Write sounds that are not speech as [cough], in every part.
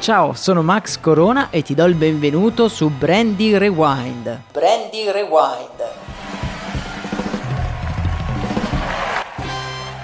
Ciao, sono Max Corona e ti do il benvenuto su Brandy Rewind. Brandy Rewind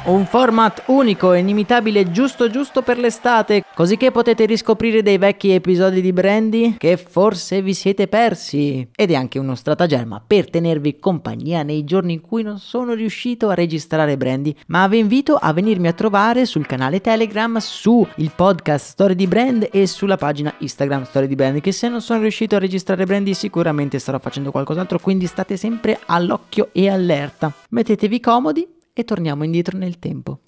Un format unico e inimitabile giusto giusto per l'estate, così che potete riscoprire dei vecchi episodi di Brandy che forse vi siete persi. Ed è anche uno stratagemma per tenervi compagnia nei giorni in cui non sono riuscito a registrare Brandy, ma vi invito a venirmi a trovare sul canale Telegram, su il podcast Story di Brand e sulla pagina Instagram Story di Brand, che se non sono riuscito a registrare Brandy sicuramente starò facendo qualcos'altro, quindi state sempre all'occhio e allerta. Mettetevi comodi e torniamo indietro nel tempo.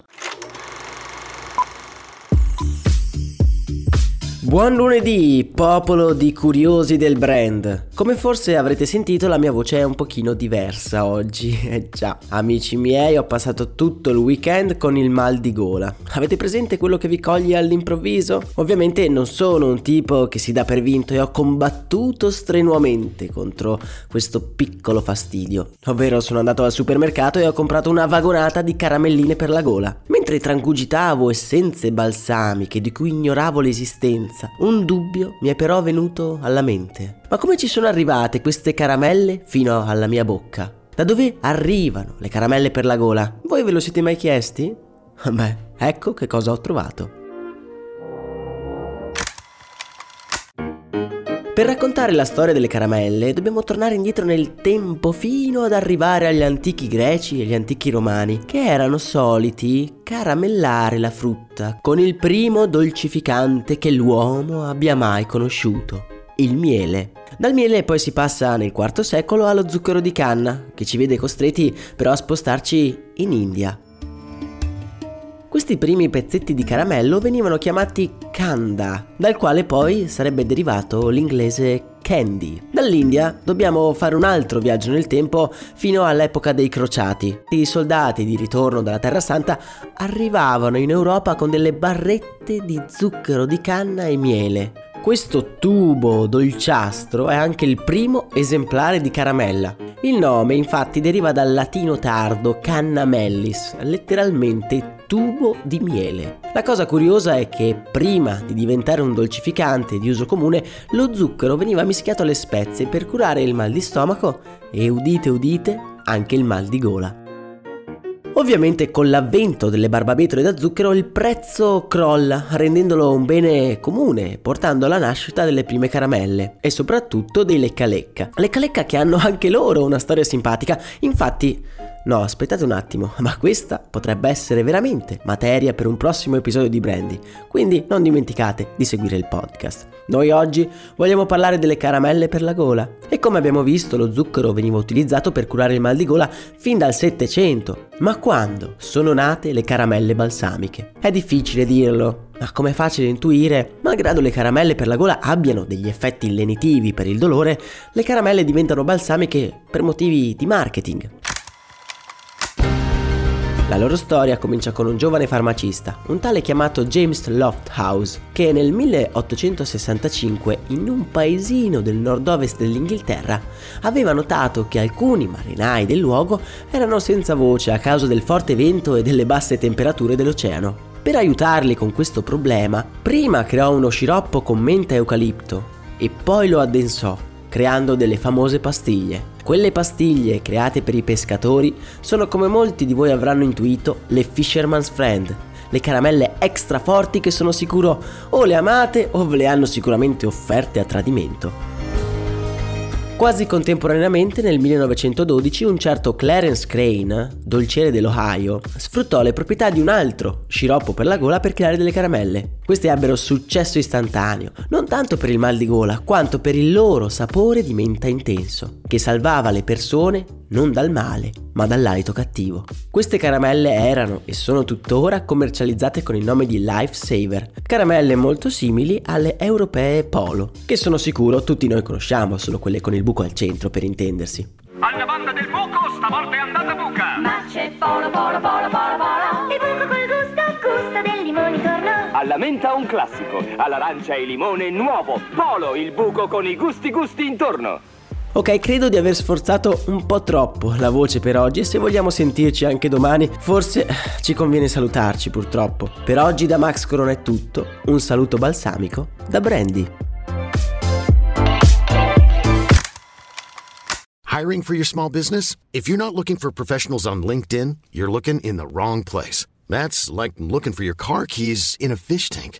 Buon lunedì, popolo di curiosi del brand. Come forse avrete sentito, la mia voce è un pochino diversa oggi. [laughs] Eh già, amici miei, ho passato tutto il weekend con il mal di gola. Avete presente quello che vi coglie all'improvviso? Ovviamente non sono un tipo che si dà per vinto e ho combattuto strenuamente contro questo piccolo fastidio. Ovvero sono andato al supermercato e ho comprato una vagonata di caramelline per la gola. Mentre trangugitavo essenze balsamiche di cui ignoravo l'esistenza. Un dubbio mi è però venuto alla mente. Ma come ci sono arrivate queste caramelle fino alla mia bocca? Da dove arrivano le caramelle per la gola? Voi ve lo siete mai chiesti? [laughs] Beh, ecco che cosa ho trovato. Per raccontare la storia delle caramelle dobbiamo tornare indietro nel tempo fino ad arrivare agli antichi greci e agli antichi romani che erano soliti caramellare la frutta con il primo dolcificante che l'uomo abbia mai conosciuto, il miele. Dal miele poi si passa nel IV secolo allo zucchero di canna, che ci vede costretti però a spostarci in India. Questi primi pezzetti di caramello venivano chiamati kanda, dal quale poi sarebbe derivato l'inglese candy. Dall'India dobbiamo fare un altro viaggio nel tempo fino all'epoca dei crociati. I soldati di ritorno dalla Terra Santa arrivavano in Europa con delle barrette di zucchero di canna e miele. Questo tubo dolciastro è anche il primo esemplare di caramella. Il nome infatti deriva dal latino tardo canna mellis, letteralmente tubo di miele. La cosa curiosa è che prima di diventare un dolcificante di uso comune, lo zucchero veniva mischiato alle spezie per curare il mal di stomaco e udite udite anche il mal di gola. Ovviamente con l'avvento delle barbabietole da zucchero il prezzo crolla, rendendolo un bene comune, portando alla nascita delle prime caramelle e soprattutto dei lecca lecca. Lecca lecca che hanno anche loro una storia simpatica, infatti No, aspettate un attimo, [laughs] ma questa potrebbe essere veramente materia per un prossimo episodio di Brandy, quindi non dimenticate di seguire il podcast. Noi oggi vogliamo parlare delle caramelle per la gola e come abbiamo visto lo zucchero veniva utilizzato per curare il mal di gola fin dal 700. Ma quando sono nate le caramelle balsamiche? È difficile dirlo, ma come facile intuire, malgrado le caramelle per la gola abbiano degli effetti lenitivi per il dolore, le caramelle diventano balsamiche per motivi di marketing. La loro storia comincia con un giovane farmacista, un tale chiamato James Lofthouse, che nel 1865 in un paesino del nord-ovest dell'Inghilterra aveva notato che alcuni marinai del luogo erano senza voce a causa del forte vento e delle basse temperature dell'oceano. Per aiutarli con questo problema, prima creò uno sciroppo con menta e eucalipto e poi lo addensò, creando delle famose pastiglie. Quelle pastiglie create per i pescatori sono come molti di voi avranno intuito le Fisherman's Friend, le caramelle extra forti che sono sicuro o le amate o ve le hanno sicuramente offerte a tradimento. Quasi contemporaneamente nel 1912 un certo Clarence Crane, dolciere dell'Ohio, sfruttò le proprietà di un altro sciroppo per la gola per creare delle caramelle. Queste ebbero successo istantaneo, non tanto per il mal di gola, quanto per il loro sapore di menta intenso, che salvava le persone non dal male, ma dall'alito cattivo. Queste caramelle erano e sono tuttora commercializzate con il nome di Lifesaver, caramelle molto simili alle europee Polo, che sono sicuro tutti noi conosciamo, solo quelle con il buco al centro per intendersi. Alla banda del buco, stavolta è andata buca! Ma c'è polo, polo, polo, polo, polo Il buco col gusto, gusto del limone tornò Alla menta un classico, all'arancia e limone nuovo. Polo, il buco con i gusti gusti intorno. Ok, credo di aver sforzato un po' troppo la voce per oggi e se vogliamo sentirci anche domani, forse ci conviene salutarci purtroppo. Per oggi da Max Corona è tutto, un saluto balsamico da Brandy. Hiring for your small business? If you're not looking for professionals on LinkedIn, you're looking in the wrong place. That's like looking for your car keys in a fish tank.